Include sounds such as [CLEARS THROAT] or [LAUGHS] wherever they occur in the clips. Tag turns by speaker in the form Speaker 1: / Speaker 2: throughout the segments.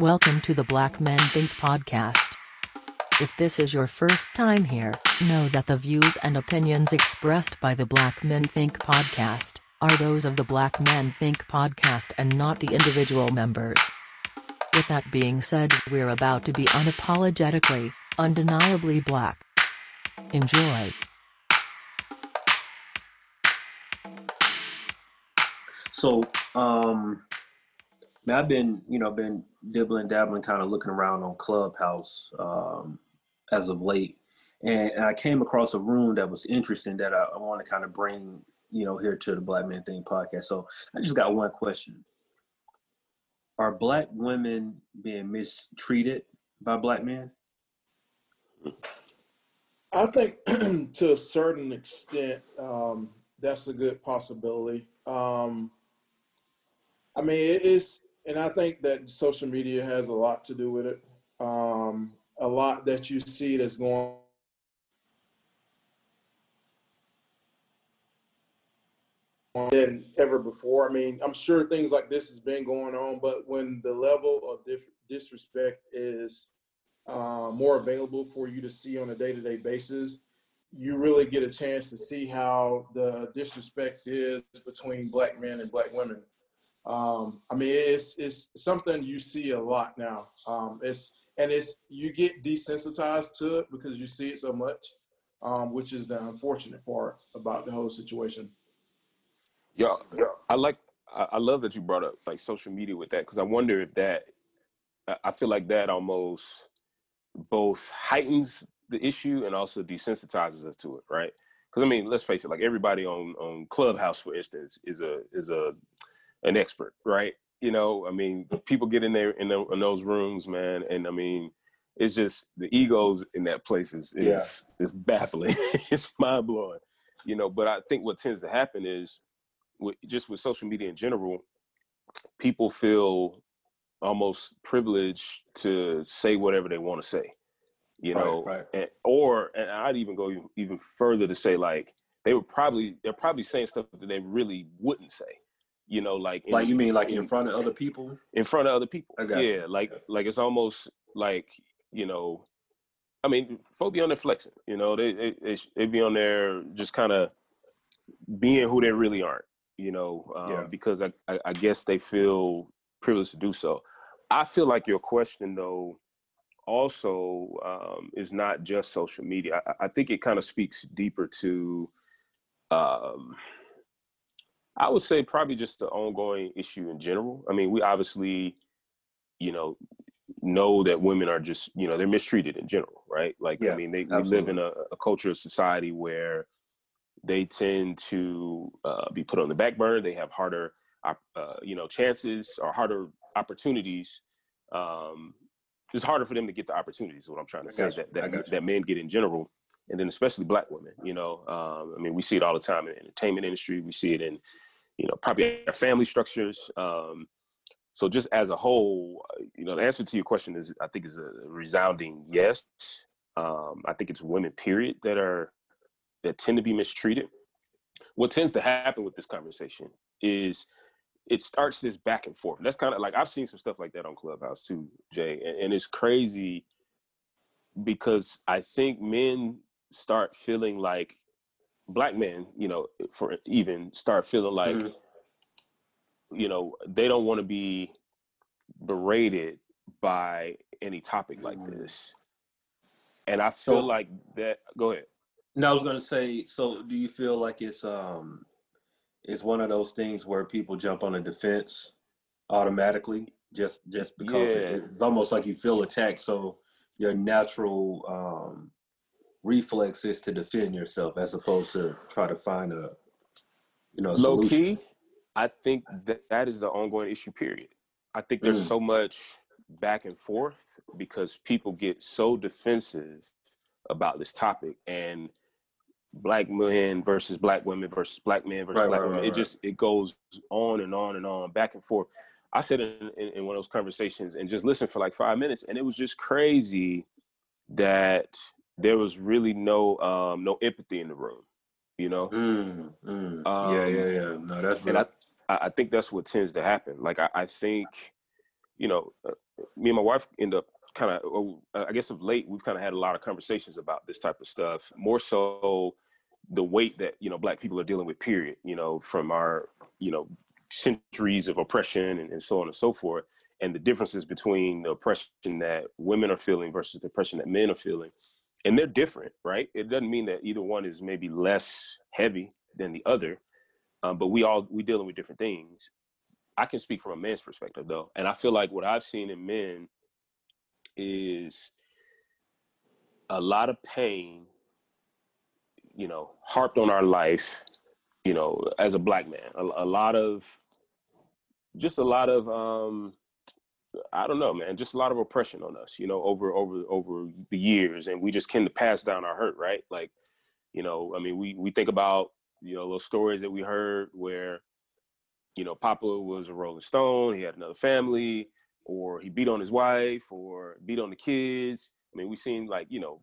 Speaker 1: Welcome to the Black Men Think podcast. If this is your first time here, know that the views and opinions expressed by the Black Men Think podcast are those of the Black Men Think podcast and not the individual members. With that being said, we're about to be unapologetically, undeniably black. Enjoy.
Speaker 2: So, um, man, I've been, you know, been dibbling, dabbling, kind of looking around on Clubhouse um, as of late, and, and, I came across a room that was interesting that I, I want to kind of bring, you know, here to the Black Men Think podcast. So, I just got one question: Are Black women being mistreated by Black men?
Speaker 3: I think [CLEARS THROAT] to a certain extent, um, that's a good possibility. Um, I mean, it's, and I think that social media has a lot to do with it. Um, a lot that you see that's going on than ever before. I mean, I'm sure things like this has been going on, but when the level of disrespect is uh, more available for you to see on a day-to-day basis, you really get a chance to see how the disrespect is between black men and black women. Um, I mean, it's it's something you see a lot now. Um, it's and it's you get desensitized to it because you see it so much, um, which is the unfortunate part about the whole situation.
Speaker 4: Yeah. I like. I love that you brought up like social media with that because I wonder if that. I feel like that almost both heightens the issue and also desensitizes us to it, right? Because I mean, let's face it, like everybody on on Clubhouse, for instance, is a is a an expert, right? You know, I mean, people get in there in, the, in those rooms, man, and I mean, it's just the egos in that place is is, yeah. is baffling. [LAUGHS] it's mind blowing, you know. But I think what tends to happen is, with, just with social media in general, people feel almost privileged to say whatever they want to say, you know, right, right. And, or and I'd even go even further to say like they were probably they're probably saying stuff that they really wouldn't say you know, like
Speaker 2: in, like you mean like in, in, front of other people?
Speaker 4: In front of other people. yeah, you. like like it's almost like you know, I mean, folk be on there flexing. You know, they they they, they be on there just kind of being who they really aren't. You know, um, yeah. because I, I I guess they feel privileged to do so. I feel like your question though also um, is not just social media. I, I think it kind of speaks deeper to um, I would say probably just the ongoing issue in general. I mean, we obviously, you know, know that women are just, you know, they're mistreated in general, right? Like, yeah, I mean, they, we live in a, a, culture of society where they tend to uh, be put on the back burner. They have harder, uh, you know, chances or harder opportunities. Um, it's harder for them to get the opportunities. Is what I'm trying to say that that, that men get in general, and then especially black women. You know, um, I mean, we see it all the time in the entertainment industry. We see it in you know, probably our family structures. Um, so just as a whole, you know, the answer to your question is, I think, is a resounding yes. Um, I think it's women, period, that are that tend to be mistreated. What tends to happen with this conversation is it starts this back and forth. That's kind of like I've seen some stuff like that on Clubhouse too, Jay, and, and it's crazy because I think men start feeling like black men, you know, for even start feeling like, mm-hmm. you know, they don't want to be berated by any topic like mm-hmm. this. And I feel so, like that. Go ahead.
Speaker 2: No, I was gonna say. So, do you feel like it's um, it's one of those things where people jump on the defense automatically just just because yeah. it's almost like you feel attacked. So your natural um reflex is to defend yourself as opposed to try to find a you know a
Speaker 4: low
Speaker 2: solution.
Speaker 4: key i think that that is the ongoing issue period i think there's mm. so much back and forth because people get so defensive about this topic and black men versus black women versus black men versus right, black right, women right, it just it goes on and on and on back and forth i said in, in, in one of those conversations and just listened for like five minutes and it was just crazy that there was really no um, no empathy in the room. You know.
Speaker 2: Mm, mm. Um, yeah, yeah, yeah. No, that's
Speaker 4: and I I think that's what tends to happen. Like I, I think, you know, me and my wife end up kind of, oh, I guess of late, we've kind of had a lot of conversations about this type of stuff. More so, the weight that you know black people are dealing with. Period. You know, from our you know centuries of oppression and, and so on and so forth, and the differences between the oppression that women are feeling versus the oppression that men are feeling, and they're different, right? It doesn't mean that either one is maybe less heavy than the other, um, but we all we dealing with different things. I can speak from a man's perspective though, and I feel like what I've seen in men is a lot of pain, you know, harped on our life, you know, as a black man. A, a lot of, just a lot of, um, I don't know, man, just a lot of oppression on us, you know, over over over the years, and we just tend to pass down our hurt, right? Like, you know, I mean, we we think about you know those stories that we heard where, you know, Papa was a Rolling Stone, he had another family, or he beat on his wife or beat on the kids. I mean, we've seen like, you know,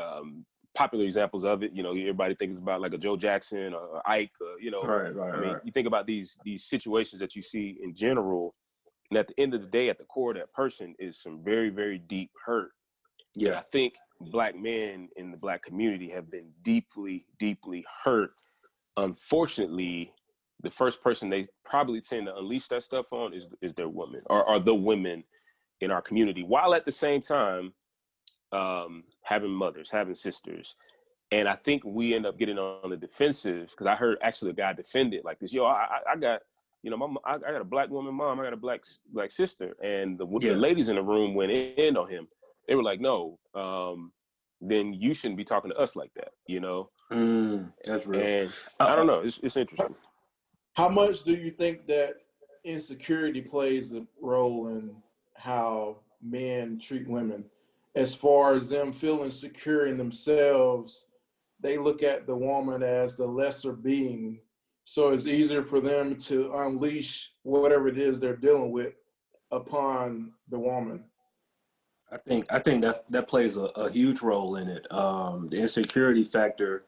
Speaker 4: um, popular examples of it. You know, everybody thinks about like a Joe Jackson or Ike, or, you know.
Speaker 2: Right, right,
Speaker 4: I mean,
Speaker 2: right.
Speaker 4: you think about these these situations that you see in general, and at the end of the day, at the core of that person is some very, very deep hurt. Yeah, and I think black men in the black community have been deeply, deeply hurt. Unfortunately, the first person they probably tend to unleash that stuff on is is their woman or are the women in our community, while at the same time um, having mothers, having sisters. And I think we end up getting on the defensive because I heard actually a guy defend it like this. Yo, I, I got, you know, my, I, I got a black woman mom, I got a black black sister, and the, yeah. the ladies in the room went in on him. They were like, no, um, then you shouldn't be talking to us like that, you know.
Speaker 2: Mm, that's real.
Speaker 4: And uh, I don't know. It's, it's interesting.
Speaker 3: How much do you think that insecurity plays a role in how men treat women? As far as them feeling secure in themselves, they look at the woman as the lesser being. So it's easier for them to unleash whatever it is they're dealing with upon the woman.
Speaker 2: I think I think that's that plays a, a huge role in it. Um, the insecurity factor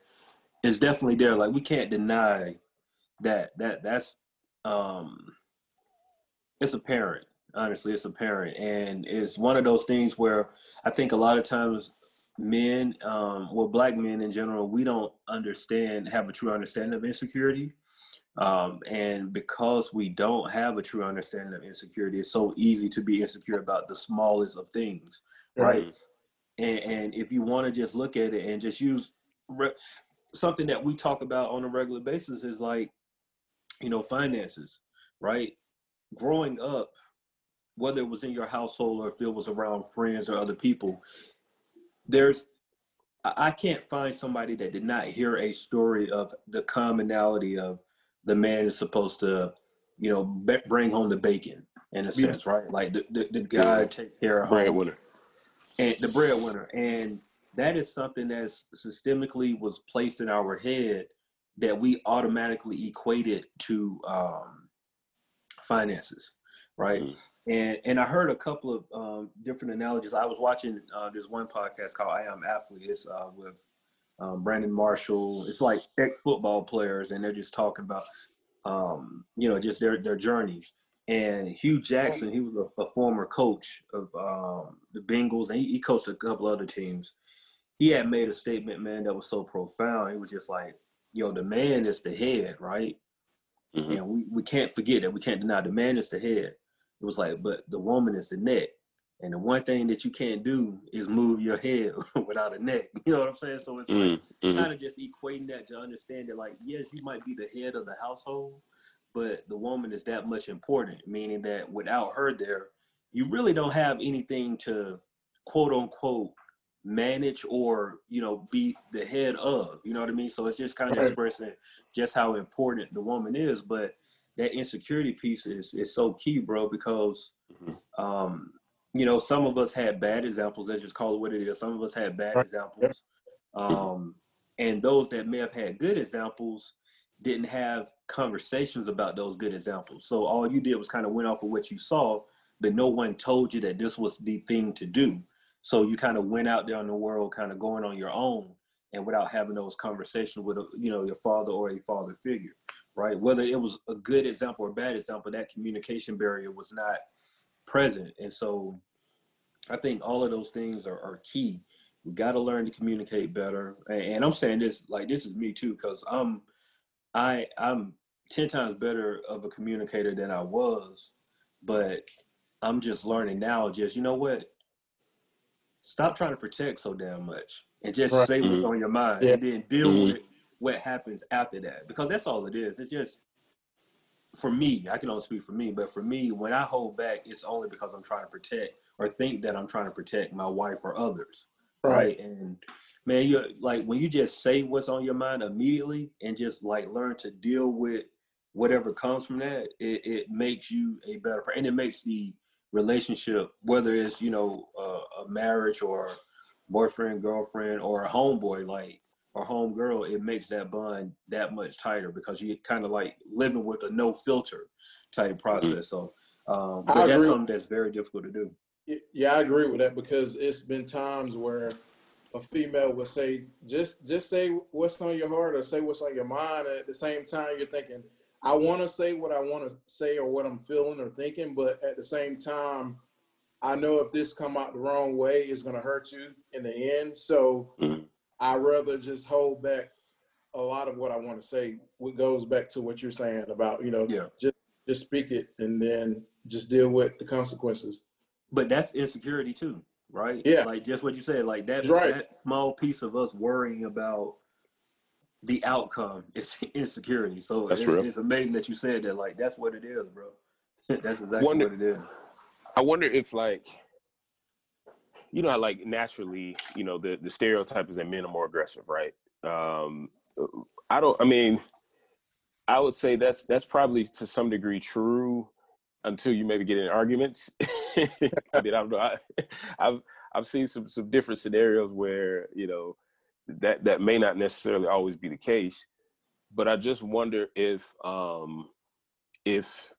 Speaker 2: is definitely there. Like we can't deny that that that's um it's apparent honestly it's apparent and it's one of those things where i think a lot of times men um well black men in general we don't understand have a true understanding of insecurity um and because we don't have a true understanding of insecurity it's so easy to be insecure about the smallest of things right and, and if you want to just look at it and just use re- something that we talk about on a regular basis is like you know, finances, right? Growing up, whether it was in your household or if it was around friends or other people, there's I can't find somebody that did not hear a story of the commonality of the man is supposed to, you know, bring home the bacon in a sense, yeah. right? Like the, the, the guy yeah. take care of
Speaker 4: breadwinner,
Speaker 2: and the breadwinner, and that is something that systemically was placed in our head that we automatically equate it to um, finances, right? Mm. And and I heard a couple of um, different analogies. I was watching uh, this one podcast called "I Am Athlete." It's uh, with um, Brandon Marshall. It's like ex football players, and they're just talking about um, you know just their their journeys. And Hue Jackson, he was a, a former coach of um, the Bengals, and he, he coached a couple other teams. He had made a statement, man, that was so profound. He was just like, yo, the man is the head, right? Mm-hmm. And we, we can't forget that. We can't deny the man is the head. It was like, but the woman is the neck. And the one thing that you can't do is move your head [LAUGHS] without a neck. You know what I'm saying? So it's like mm-hmm. kind of just equating that to understand that, like, yes, you might be the head of the household, but the woman is that much important, meaning that without her there, you really don't have anything to quote unquote manage or you know be the head of you know what i mean so it's just kind of expressing just how important the woman is but that insecurity piece is is so key bro because mm-hmm. um you know some of us had bad examples. Let's just call it what it is. Some of us had bad examples. Um and those that may have had good examples didn't have conversations about those good examples. So all you did was kind of went off of what you saw but no one told you that this was the thing to do. So you kind of went out there in the world, kind of going on your own, and without having those conversations with, a, you know, your father or a father figure, right? Whether it was a good example or a bad example, that communication barrier was not present. And so I think all of those things are, are key. We got to learn to communicate better. And, and, I'm saying this like this is me too, because I'm I I'm ten times better of a communicator than I was, but I'm just learning now. Just you know what, stop trying to protect so damn much and just right. say what's mm-hmm. on your mind yeah. and then deal mm-hmm. with what happens after that because that's all it is. It's just for me, I can only speak for me, but for me, when I hold back, it's only because I'm trying to protect or think that I'm trying to protect my wife or others. Right. right? And man, you like when you just say what's on your mind immediately and just like learn to deal with whatever comes from that, it, it makes you a better person. And it makes the relationship, whether it's, you know, uh, a marriage or boyfriend, girlfriend, or a homeboy, like or homegirl, it makes that bond that much tighter because you kind of like living with a no filter type mm-hmm. process. So, um, but that's something that's very difficult to do.
Speaker 3: Yeah, I agree with that because it's been times where a female would say, "Just, just say what's on your heart or say what's on your mind." And at the same time, you're thinking, "I want to say what I want to say or what I'm feeling or thinking," but at the same time, I know if this come out the wrong way, it's going to hurt you in the end. So mm-hmm. I rather just hold back a lot of what I want to say. What goes back to what you're saying about you know yeah. just just speak it and then just deal with the consequences.
Speaker 2: But that's insecurity too, right?
Speaker 3: Yeah,
Speaker 2: like just what you said, like that, right. that small piece of us worrying about the outcome [LAUGHS] is insecurity. So that's it's, it's, amazing that you said that. Like that's what it is, bro. [LAUGHS] that's exactly wonder, what it is.
Speaker 4: I wonder if like you know like naturally, you know, the the stereotype is that men are more aggressive, right? Um, I don't. I mean, I would say that's that's probably to some degree true until you maybe get in arguments. [LAUGHS] I mean, I don't know. I, [LAUGHS] I've I've seen some some different scenarios where you know that that may not necessarily always be the case, but I just wonder if um if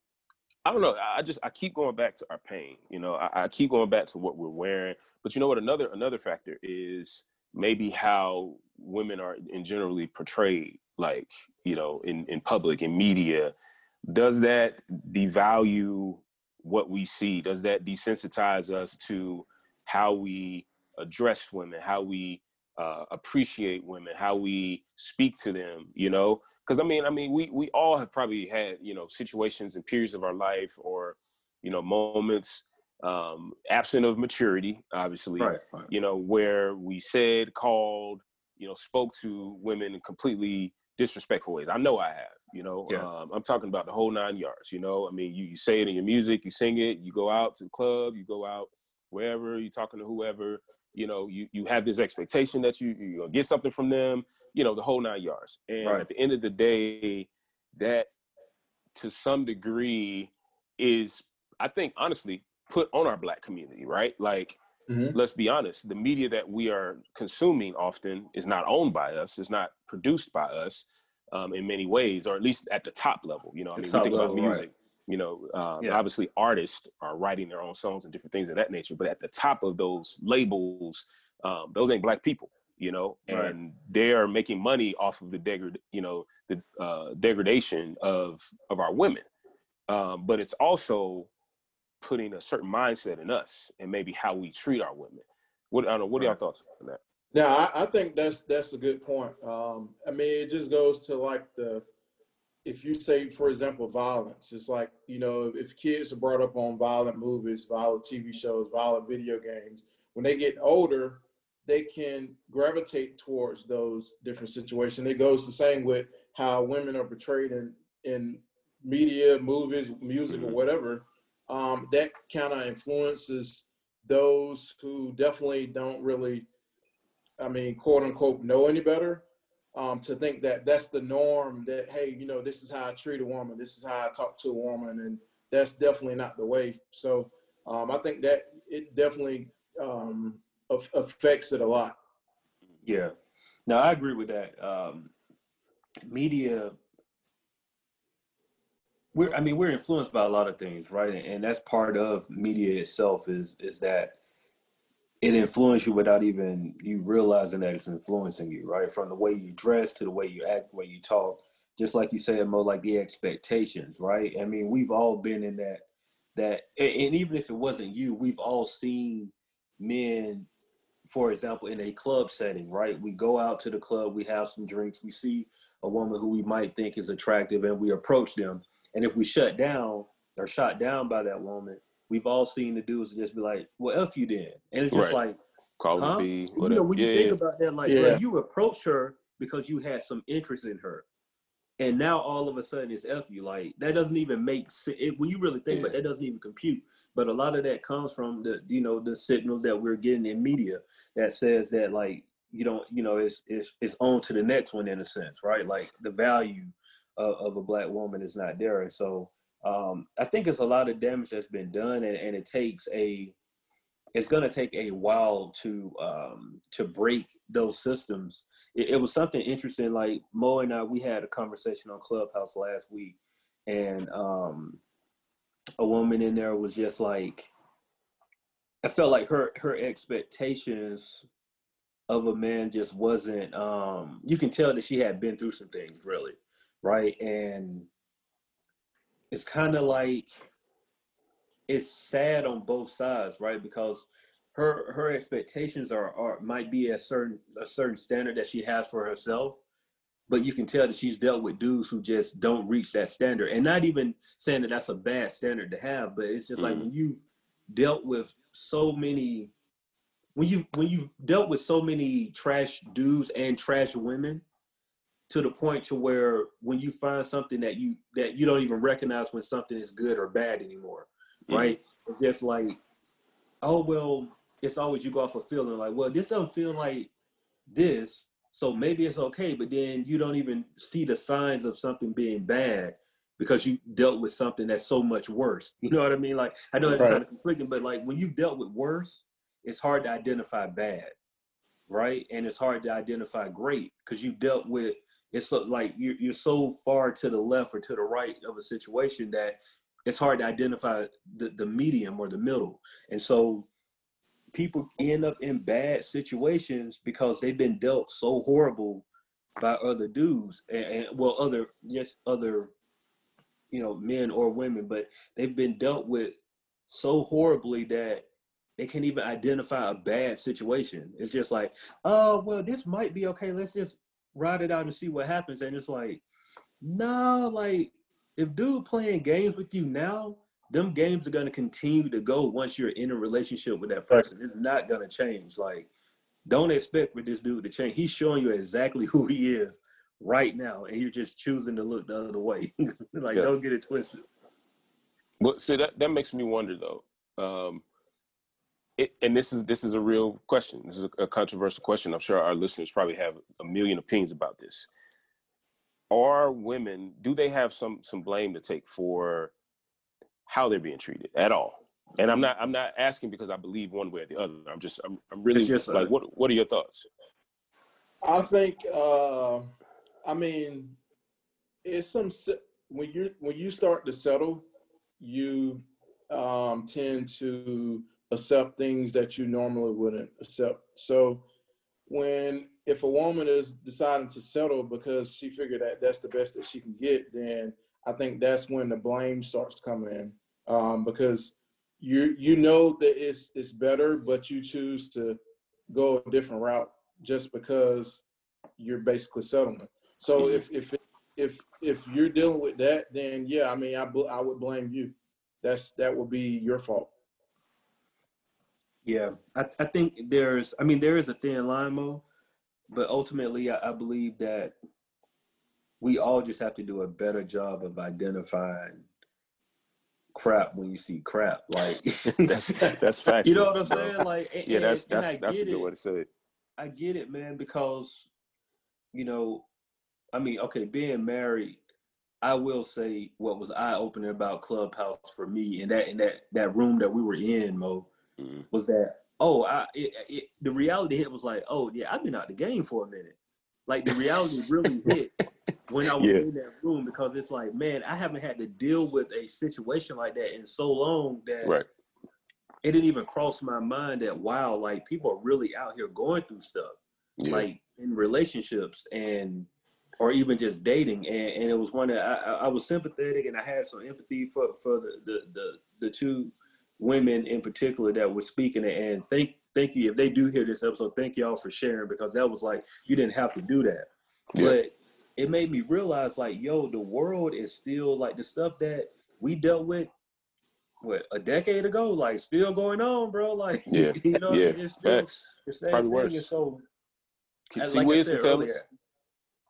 Speaker 4: I don't know. I just I keep going back to our pain. You know, I, I, keep going back to what we're wearing. But you know what? Another another factor is maybe how women are in generally portrayed, like you know, in in public in media. Does that devalue what we see? Does that desensitize us to how we address women, how we uh, appreciate women, how we speak to them? You know, because I mean, I mean, we we all have probably had you know situations and periods of our life or you know moments um, absent of maturity, obviously, right, right. you know, where we said, called, you know, spoke to women in completely disrespectful ways. I know I have, you know, yeah. um, I'm talking about the whole nine yards, you know, I mean, you, you say it in your music, you sing it, you go out to the club, you go out wherever, you're talking to whoever, you know, you, you have this expectation that you, you're going to get something from them, you know, the whole nine yards. And right. at the end of the day, that to some degree is, I think, honestly, put on our black community, right? Like, mm-hmm. let's be honest, the media that we are consuming often is not owned by us, it's not produced by us um, in many ways, or at least at the top level. You know, I mean, we think level, about music. Right. You know, um, yeah. obviously artists are writing their own songs and different things of that nature, but at the top of those labels, um, those ain't black people you know, and they are making money off of the degrad, you know, the uh, degradation of of our women. Um, but it's also putting a certain mindset in us and maybe how we treat our women. What I don't know. What are y'all thoughts on that?
Speaker 3: Now, I, I, think that's that's a good point. Um, I mean, it just goes to like the if you say, for example, violence. It's like you know, if kids are brought up on violent movies, violent TV shows, violent video games, when they get older, they can gravitate towards those different situations. It goes the same with how women are portrayed in in media, movies, music, or mm-hmm. whatever um, that kind of influences those who definitely don't really, I mean, quote unquote, know any better. Um, to think that that's the norm. That hey, you know, this is how I treat a woman. This is how I talk to a woman, and that's definitely not the way. So um, I think that it definitely um, affects it a lot.
Speaker 2: Yeah, no, I agree with that. Um, media we're I mean we're influenced by a lot of things, right? And that's part of media itself is is that it influences you without even you realizing that it's influencing you, right? From the way you dress to the way you act, the way you talk. Just like you said, more like the expectations, right? I mean, we've all been in that that and even if it wasn't you we've all seen men for example in a club setting right we go out to the club we have some drinks we see a woman who we might think is attractive and we approach them and if we shut down or shot down by that woman we've all seen the dudes just be like well f you then and it's just right. like
Speaker 4: call huh? B,
Speaker 2: you know when yeah, you think yeah. about that like yeah. you approached her because you had some interest in her and now all of a sudden it's f you like that doesn't even make sense when you really think yeah. about that doesn't even compute. But a lot of that comes from the you know the signals that we're getting in media that says that like you don't you know it's it's it's on to the next one in a sense right? Like the value of, of a black woman is not there. And so um i think it's a lot of damage that's been done and, and it takes a it's going to take a while to um, to break those systems. It, it, was something interesting. Like Mo and I, we had a conversation on Clubhouse last week, and um, a woman in there was just like, I felt like her her expectations of a man just wasn't. Um, you can tell that she had been through some things, really, right? And it's kind of like it's sad on both sides, right? Because her her expectations are, are might be a certain a certain standard that she has for herself, but you can tell that she's dealt with dudes who just don't reach that standard. And not even saying that that's a bad standard to have, but it's just mm-hmm. like when you've dealt with so many when you when you've dealt with so many trash dudes and trash women to the point to where when you find something that you that you don't even recognize when something is good or bad anymore right? It's just like, oh well, it's always you go off a feeling like, well, this doesn't feel like this, so maybe it's okay. But then you don't even see the signs of something being bad because you dealt with something that's so much worse. [LAUGHS] You know what I mean? Like I know it's right. kind of conflicting, but like when you've dealt with worse, it's hard to identify bad, right? And it's hard to identify great because you dealt with it's so, like you're, you're so far to the left or to the right of a situation that it's hard to identify the, the medium or the middle. And so people end up in bad situations because they've been dealt so horrible by other dudes and, and well other yes other you know men or women but they've been dealt with so horribly that they can't even identify a bad situation. It's just like oh well this might be okay. Let's just ride it out and see what happens. And it's like no like if dude playing games with you now, them games are gonna continue to go once you're in a relationship with that person. It's not gonna change. Like, don't expect for this dude to change. He's showing you exactly [LAUGHS] who he is right now, and you're just choosing to look the other way. [LAUGHS] like, yeah. don't get it twisted.
Speaker 4: Well, see that that makes me wonder though. Um, it, and this is this is a real question. This is a, a controversial question. I'm sure our listeners probably have a million opinions about this are women do they have some some blame to take for how they're being treated at all? And i'm not i'm not asking because i believe one way or the other. I'm just i'm, I'm really just like what what are your thoughts?
Speaker 3: I think uh i mean it's some when you when you start to settle you um tend to accept things that you normally wouldn't accept. So when if a woman is deciding to settle because she figured that that's the best that she can get, then I think that's when the blame starts coming in. Um, because you you know that it's it's better, but you choose to go a different route just because you're basically settling. So mm-hmm. if if if if you're dealing with that, then yeah, I mean, I I would blame you. That's that would be your fault.
Speaker 2: Yeah, I, I think there's, I mean, there is a thin line, Mo, but ultimately, I, I believe that we all just have to do a better job of identifying crap when you see crap. Like [LAUGHS]
Speaker 4: that's that's fact. [LAUGHS]
Speaker 2: You know what I'm saying? Like
Speaker 4: and, yeah, that's that's that's a good it. way to say it.
Speaker 2: I get it, man, because you know, I mean, okay, being married, I will say what was eye opening about Clubhouse for me and that in that that room that we were in, Mo, mm-hmm. was that oh, I, it, it, the reality hit was like, oh yeah, I've been out the game for a minute. Like the reality really [LAUGHS] hit when I was yeah. in that room because it's like, man, I haven't had to deal with a situation like that in so long that
Speaker 4: right.
Speaker 2: it didn't even cross my mind that wow, like people are really out here going through stuff, yeah. like in relationships and or even just dating. And, and it was one that I, I was sympathetic and I had some empathy for for the the the, the two women in particular that were speaking and thank thank you. If they do hear this episode thank y'all for sharing because that was like you didn't have to do that. Yeah. but it made me realize like yo the world is still like the stuff that we dealt with what a decade ago? Like still going on bro. Like [LAUGHS]
Speaker 4: yeah.
Speaker 2: you know
Speaker 4: yeah.
Speaker 2: it's still the same
Speaker 4: Probably
Speaker 2: thing.
Speaker 4: worse.
Speaker 2: and so
Speaker 4: Can uh,
Speaker 2: like
Speaker 4: see
Speaker 2: I
Speaker 4: Wiz
Speaker 2: said
Speaker 4: tell
Speaker 2: earlier,
Speaker 4: us.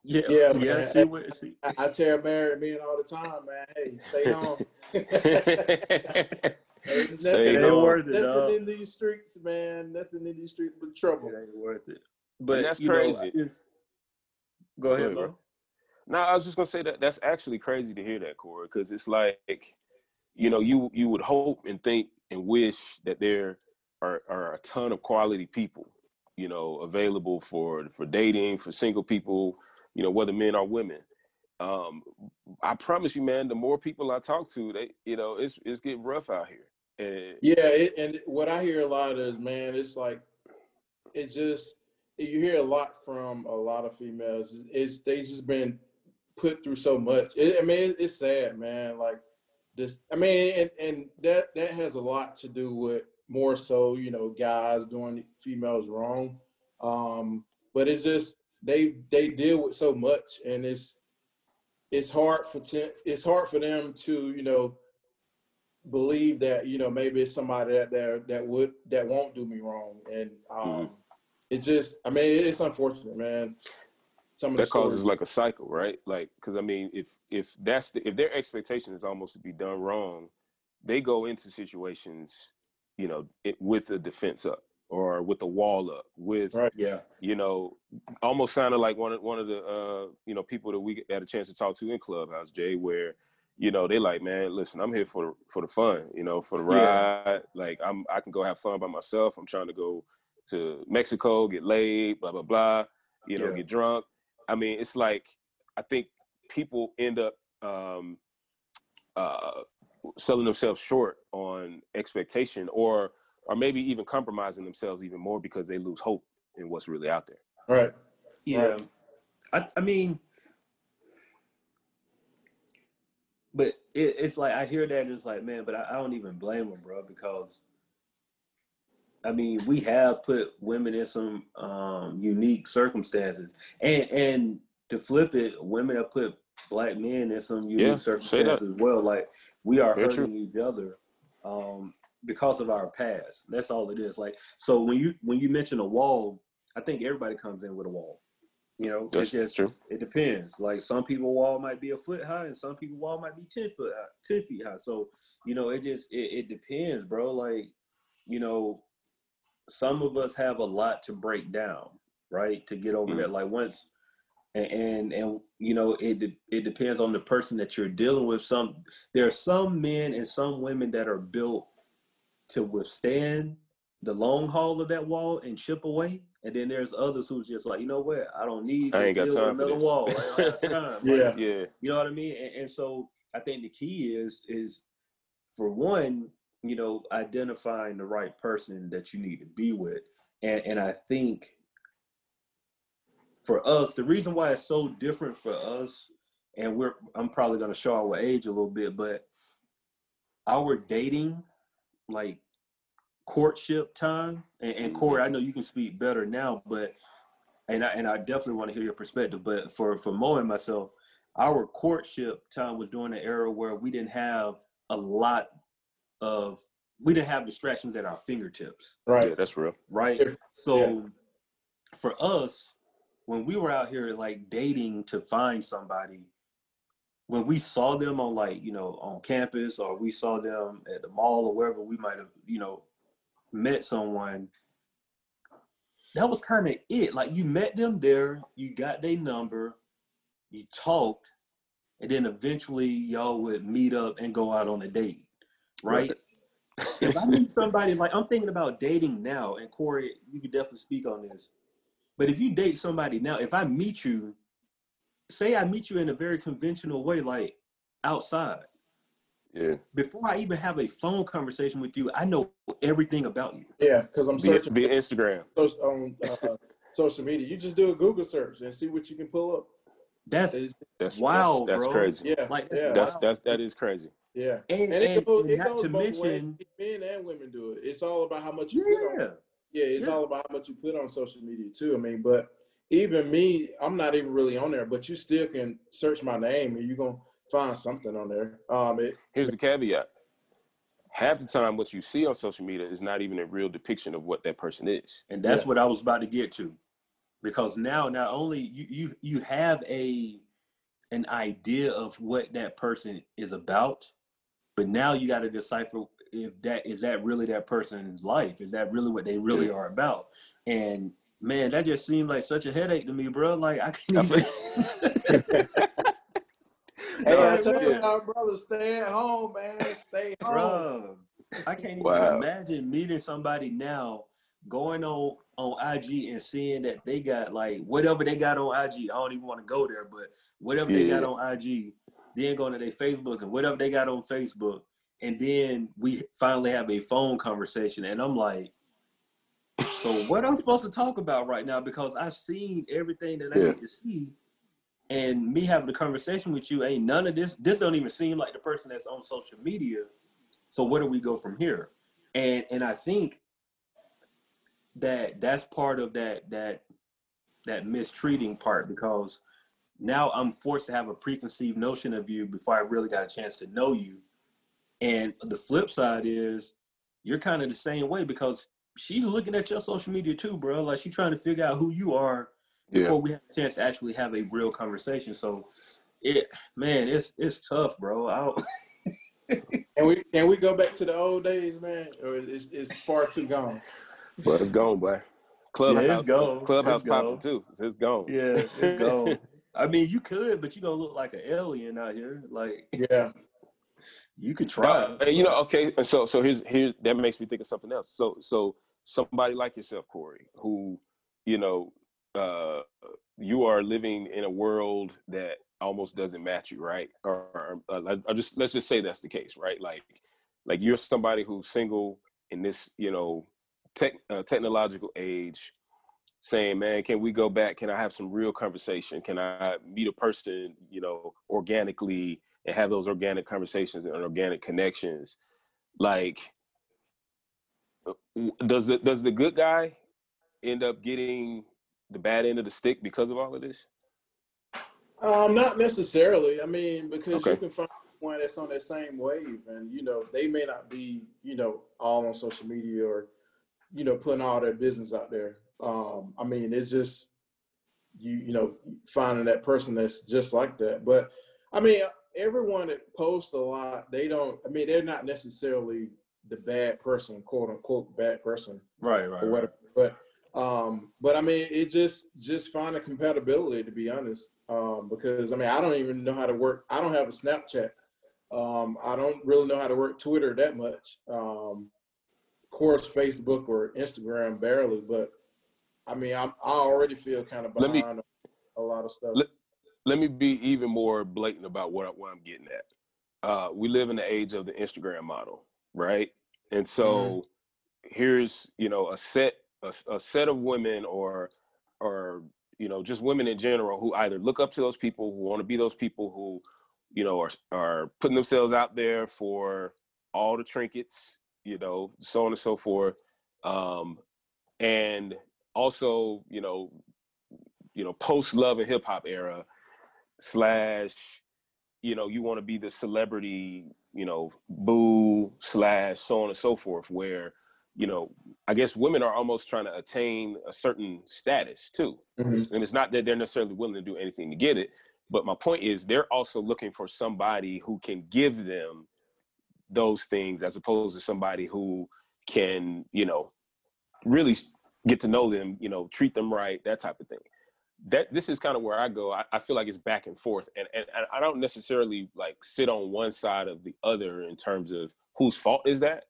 Speaker 2: yeah
Speaker 3: Yeah, [LAUGHS]
Speaker 2: yeah see, what- see.
Speaker 3: I, I tell Mary and me all the time, man. Hey, stay [LAUGHS] home. There's
Speaker 4: Stay
Speaker 2: it
Speaker 3: nothing,
Speaker 2: ain't
Speaker 4: on.
Speaker 2: worth it dog.
Speaker 3: nothing in these streets, man. Nothing in these streets but trouble.
Speaker 2: It ain't worth it. But
Speaker 4: that's crazy.
Speaker 2: know, it's, go ahead,
Speaker 4: ahead,
Speaker 2: bro.
Speaker 4: bro. No, I was just gonna say that that's actually crazy to hear that, Corey, because it's like, you know, you you would hope and think and wish that there are, are a ton of quality people, you know, available for for dating, for single people, you know, whether men or women. Um, I promise you, man, the more people I talk to, they, you know, it's it's getting rough out here. And
Speaker 3: Yeah, it, and what I hear a lot is, man, it's like it just you hear a lot from a lot of females. It's they just been put through so much. It, I mean, it, it's sad, man. Like this, I mean, and and that that has a lot to do with more so, you know, guys doing females wrong. Um, but it's just they they deal with so much, and it's it's hard for te- it's hard for them to you know believe that you know maybe it's somebody that that, that would that won't do me wrong and um
Speaker 4: Mhm.
Speaker 3: it just i mean it's unfortunate man some
Speaker 4: that causes like a cycle, right? Like, because I mean, if if that's the, if their expectation is almost to be done wrong, they go into situations, you know, it, with a defense up or with a wall up, with
Speaker 3: Right.
Speaker 2: Yeah.
Speaker 4: you know, almost sounded like one of one of the uh, you know people that we had a chance to talk to in Clubhouse, Jay, where you know they like, man, listen, I'm here for for the fun, you know, for the
Speaker 2: Yeah.
Speaker 4: ride. Like, I'm I can go have fun by myself. I'm trying to go to Mexico, get laid, blah blah blah, you know,
Speaker 2: Yeah.
Speaker 4: get drunk. I mean, it's like I think people end up um, uh, selling themselves short on expectation, or or maybe even compromising themselves even more because they lose hope in what's really out there.
Speaker 3: right
Speaker 2: Yeah. I, I mean, but it, it's like I hear that and it's like, man, but I, I don't even blame them, bro, because I mean, we have put women in some um, unique circumstances, and and to flip it, women have put black men in some unique
Speaker 4: Yeah,
Speaker 2: circumstances as well. Like we are
Speaker 4: Very true.
Speaker 2: hurting each other um, because of our past. That's all it is. Like so, when you when you mention a wall, I think everybody comes in with a wall. You know,
Speaker 4: That's
Speaker 2: it's just
Speaker 4: true.
Speaker 2: it depends. Like some people wall might be a foot high, and some people wall might be ten foot high, ten feet high. So you know, it just it, it depends, bro. Like you know, some of us have a lot to break down, right, to get over
Speaker 4: Mhm.
Speaker 2: that. Like once, and, and and you know, it de- it depends on the person that you're dealing with. Some there are some men and some women that are built to withstand the long haul of that wall and chip away. And then there's others who's just like, you know what, I don't need
Speaker 4: I
Speaker 2: to
Speaker 4: ain't got time
Speaker 2: another wall. I don't time. [LAUGHS]
Speaker 3: Yeah.
Speaker 2: Like,
Speaker 4: Yeah,
Speaker 2: you know what I mean? And, and so I think the key is is for one, you know, identifying the right person that you need to be with. And and I think for us, the reason why it's so different for us, and we're I'm probably gonna show our age a little bit, but our dating, like courtship time, and, and Corey, mm-hmm. I know you can speak better now, but and I and I definitely want to hear your perspective. But for for Mo and myself, our courtship time was during an era where we didn't have a lot of we didn't have distractions at our fingertips,
Speaker 3: right
Speaker 4: yeah, that's real.
Speaker 2: right?
Speaker 3: If-
Speaker 2: So for us, when we were out here like dating to find somebody, when we saw them on like, you know, on campus or we saw them at the mall or wherever we might have, you know, met someone, that was kind of it. Like you met them there, you got their number, you talked, and then eventually y'all would meet up and go out on a date, right? if I [LAUGHS] meet somebody like I'm thinking about dating now, and Corey, you could definitely speak on this. But if you date somebody now, if I meet you, say I meet you in a very conventional way, like outside,
Speaker 4: Yeah,
Speaker 2: before I even have a phone conversation with you, I know everything about you.
Speaker 3: yeah because i'm
Speaker 4: via,
Speaker 3: searching
Speaker 4: via Instagram.
Speaker 3: so- on uh, [LAUGHS] social media you just do a google search and see what you can pull up
Speaker 2: That's
Speaker 4: That's
Speaker 2: Wow,
Speaker 4: That's, that's
Speaker 2: bro.
Speaker 4: crazy.
Speaker 3: yeah
Speaker 2: Like,
Speaker 3: yeah
Speaker 4: That's
Speaker 2: wow.
Speaker 4: that's that is crazy.
Speaker 3: Yeah,
Speaker 2: and, and, it goes, and it goes to mention
Speaker 3: men and women do it. It's all about how much you yeah. put on. Yeah, it's yeah. all about how much you put on social media too. I mean, but even me, I'm not even really on there, but you still can search my name and you're gonna find something on there. Um, it,
Speaker 4: here's the caveat: half the time, what you see on social media is not even a real depiction of what that person is,
Speaker 2: and that's yeah. what I was about to get to, because now not only you you you have a an idea of what that person is about, but now you got to decipher if that is that really that person's life? Is that really what they really are about? And man that just seemed like such a headache to me bro. Like i [LAUGHS] can't even [LAUGHS]
Speaker 3: hey no, i tell you our brother stay at home man stay home bro
Speaker 2: i can't wow. even imagine meeting somebody now going on on IG and seeing that they got like whatever they got on IG, I don't even want to go there, but whatever yeah. they got on IG, then going to their Facebook and whatever they got on Facebook, and then we finally have a phone conversation and i'm like so what i'm supposed to talk about right now because i've seen everything that i yeah. need to see and me having a conversation with you ain't none of this this don't even seem like the person that's on social media. So where do we go from here? And and i think that that's part of that that that mistreating part because now i'm forced to have a preconceived notion of you before i really got a chance to know you. And the flip side is you're kind of the same way because she's looking at your social media too, bro. Like she's trying to figure out who you are before yeah. we have a chance to actually have a real conversation. So it man, it's it's tough, bro. [LAUGHS]
Speaker 3: and we can we go back to the old days, man? Or it's it's far too gone.
Speaker 4: But it's gone, boy. Clubhouse,
Speaker 2: yeah, it's gone.
Speaker 4: Clubhouse it's popping too. It's gone.
Speaker 2: Yeah, it's [LAUGHS] gone. I mean, you could, but you don't look like an alien out here. Like,
Speaker 3: yeah, [LAUGHS]
Speaker 2: you could try.
Speaker 4: Uh, you know, okay. So so here's here's that makes me think of something else. So so somebody like yourself, Corey, who you know uh, you are living in a world that almost doesn't match you, right? Or, or uh, just let's just say that's the case, right? Like like you're somebody who's single in this you know tech uh, technological age saying man can we go back can i have some real conversation can i meet a person you know organically and have those organic conversations and organic connections like does the does the good guy end up getting the bad end of the stick because of all of this
Speaker 3: um not necessarily i mean because okay. you can find one that's on that same wave and you know they may not be you know all on social media or you know putting all their business out there um i mean it's just you you know finding that person that's just like that but i mean everyone that posts a lot, they don't. I mean, they're not necessarily the bad person, quote unquote, bad person,
Speaker 2: right, right, or whatever.
Speaker 3: Right. But um, but I mean, it just just find a compatibility to be honest. Um, because I mean, I don't even know how to work. I don't have a Snapchat. Um, I don't really know how to work Twitter that much. Um, of course, Facebook or Instagram barely, but I mean, I'm, I already feel kind of behind me, a lot of stuff.
Speaker 4: Let, let me be even more blatant about what, what I'm getting at. Uh, we live in the age of the Instagram model, right? And so mm-hmm. here's you know a set a, a set of women or or you know just women in general who either look up to those people who want to be those people who you know are are putting themselves out there for all the trinkets you know so on and so forth um and also you know you know post love and hip hop era slash you know you want to be the celebrity you know boo slash so on and so forth where you know i guess women are almost trying to attain a certain status too mm-hmm. and it's not that they're necessarily willing to do anything to get it but my point is they're also looking for somebody who can give them those things as opposed to somebody who can you know really get to know them you know treat them right that type of thing that this is kind of where I go. I, I, feel like it's back and forth, and, and and I don't necessarily like sit on one side of the other in terms of whose fault is that.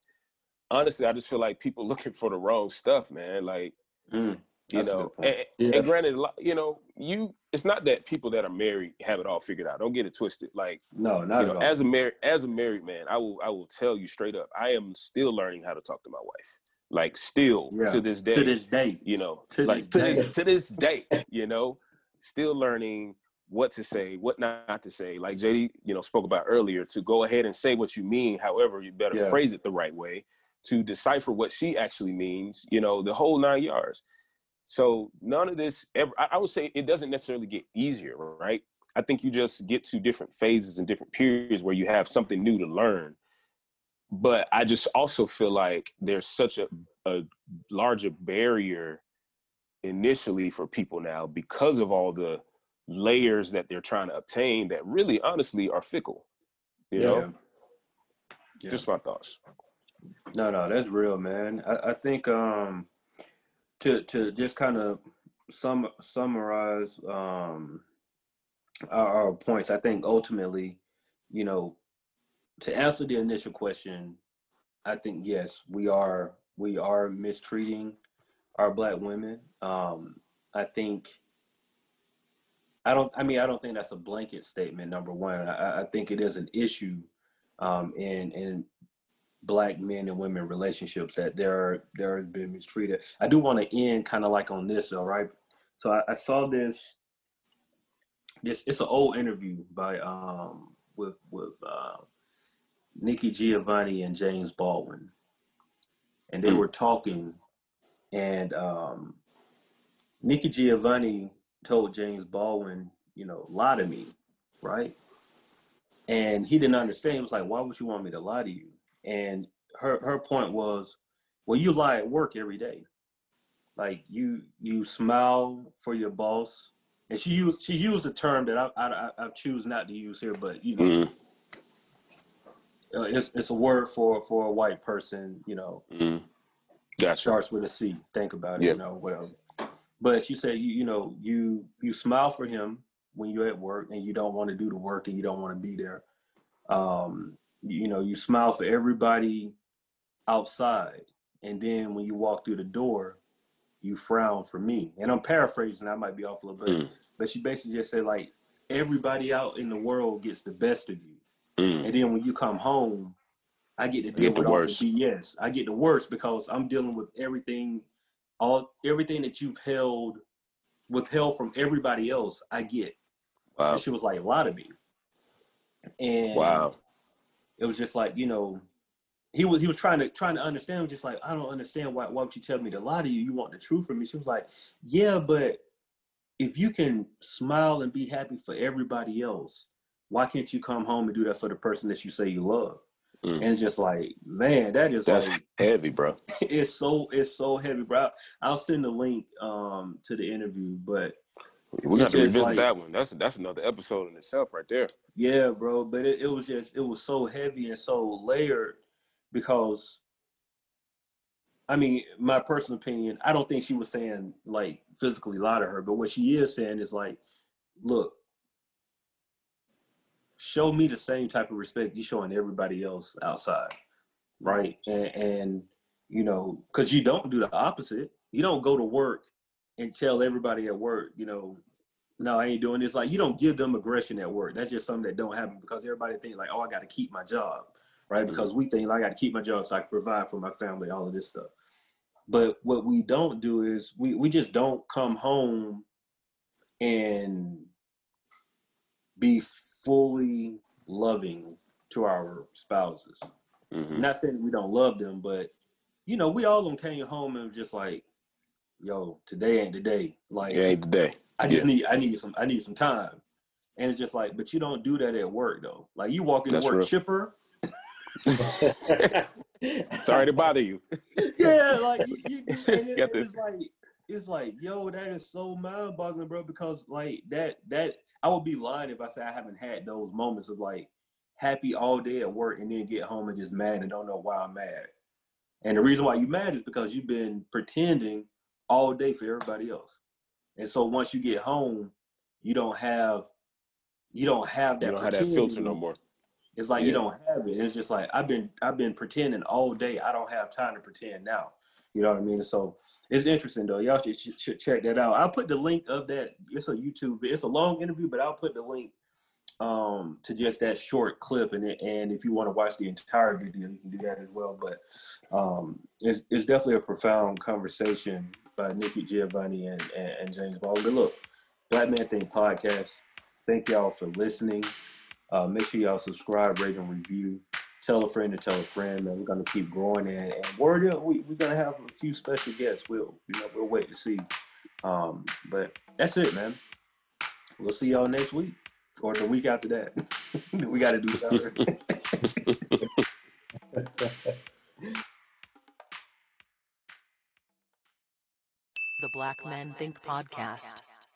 Speaker 4: Honestly, I just feel like people [LAUGHS] looking for the wrong stuff, man. Like, mm, you know, and, yeah. and, granted, you know, you it's not that people that are married have it all figured out. Don't get it twisted. Like,
Speaker 2: no, not
Speaker 4: know, As a married as a married man, I will I will tell you straight up, I am still learning how to talk to my wife like still yeah. to this day
Speaker 2: to this day
Speaker 4: you know to like this to this to this day [LAUGHS] you know still learning what to say, what not to say. Like JD, you know, spoke about earlier, to go ahead and say what you mean. However, you better yeah. phrase it the right way to decipher what she actually means. You know, the whole nine yards. So none of this ever. I would say it doesn't necessarily get easier, right? I think you just get to different phases and different periods where you have something new to learn. But I just also feel like there's such a, a larger barrier initially for people now because of all the layers that they're trying to obtain that really honestly are fickle. You know? Yeah. Just my thoughts.
Speaker 2: No, no, that's real, man. I, I think um to to just kind of sum summarize um our, our points, I think ultimately, you know, to answer the initial question, I think yes, we are we are mistreating our black women. Um, I think I don't. I mean, I don't think that's a blanket statement. Number one, I, I think it is an issue um, and in black men and women relationships that there are there has been mistreated. I do want to end kind of like on this though, right? So I, I saw this. This it's an old interview by um with with uh, Nikki Giovanni and James Baldwin, and they hmm. were talking, and um, Nikki Giovanni told James Baldwin, you know, lie to me, right? And he didn't understand. He was like, "Why would you want me to lie to you?" And her her point was, "Well, you lie at work every day. Like you you smile for your boss." And she used she used a term that I I, I choose not to use here, but you know, mm uh, it's it's a word for for a white person, you know.
Speaker 4: Mm. Gotcha.
Speaker 2: Starts with a C. Think about it, yep. you know, whatever. But you say you you know you you smile for him when you're at work and you don't want to do the work and you don't want to be there. Um, you know, you smile for everybody outside, and then when you walk through the door, you frown for me. And I'm paraphrasing, I might be off a little bit, mm. but she basically just said like everybody out in the world gets the best of you Mm. And then when you come home, I get to deal get with all worst. the BS. I get the worst because I'm dealing with everything, all everything that you've held withheld from everybody else. I get. Wow. And she was like, a lot of me. And
Speaker 4: wow,
Speaker 2: it was just like you know, he was he was trying to trying to understand. Just like I don't understand why why would you tell me to lie to you? You want the truth from me? She was like, yeah, but if you can smile and be happy for everybody else, why can't you come home and do that for the person that you say you love? Mm. And it's just like, man, that is
Speaker 4: that's
Speaker 2: like,
Speaker 4: heavy, bro. [LAUGHS]
Speaker 2: It's so it's so heavy, bro. I'll send the link um to the interview, but
Speaker 4: we got to revisit like, that one. That's that's another episode in itself, right there.
Speaker 2: Yeah, bro. But it, it was just it was so heavy and so layered because I mean, my personal opinion, I don't think she was saying like physically lie to her, but what she is saying is like, look, show me the same type of respect you're showing everybody else outside, right? And, and you know, because you don't do the opposite. You don't go to work and tell everybody at work, you know, no, I ain't doing this. Like you don't give them aggression at work. That's just something that don't happen because everybody think like, oh, I got to keep my job, right? Mm-hmm. Because we think like, I got to keep my job so I can provide for my family, all of this stuff. But what we don't do is we we just don't come home and be fully loving to our spouses. Mm-hmm. Not saying we don't love them, but you know, we all them came home and just like, yo, today ain't the day. Like,
Speaker 4: it ain't the day.
Speaker 2: I just yeah. need, I need some, I need some time. And it's just like, but you don't do that at work though. Like you walk into work real. chipper. [LAUGHS]
Speaker 4: Sorry to bother you. [LAUGHS]
Speaker 2: yeah, like you, you [LAUGHS] it, it's like it's like, yo, that is so mind boggling, bro, because like that that I would be lying if I say I haven't had those moments of like happy all day at work and then get home and just mad and don't know why I'm mad. And the reason why you mad is because you've been pretending all day for everybody else. And so once you get home, you don't have you don't have that.
Speaker 4: You don't have that filter no more.
Speaker 2: It's like yeah. you don't have it. It's just like I've been I've been pretending all day. I don't have time to pretend now. You know what I mean? So it's interesting though. Y'all should, should, check that out. I'll put the link of that. It's a YouTube. It's a long interview, but I'll put the link um, to just that short clip. And and if you want to watch the entire video, you can do that as well. But um, it's it's definitely a profound conversation by Nikki Giovanni and, and, and James Baldwin. But look, Black Men Think podcast. thank y'all for listening. Uh, make sure y'all subscribe, rate, and review. Tell a friend to tell a friend, man. We're gonna keep growing and, and word up, we, we're gonna have a few special guests. We'll you know we'll wait to see. Um, but that's it, man. We'll see y'all next week or the week after that. [LAUGHS] we got to do something. [LAUGHS] [LAUGHS]
Speaker 1: the Black Men Think podcast.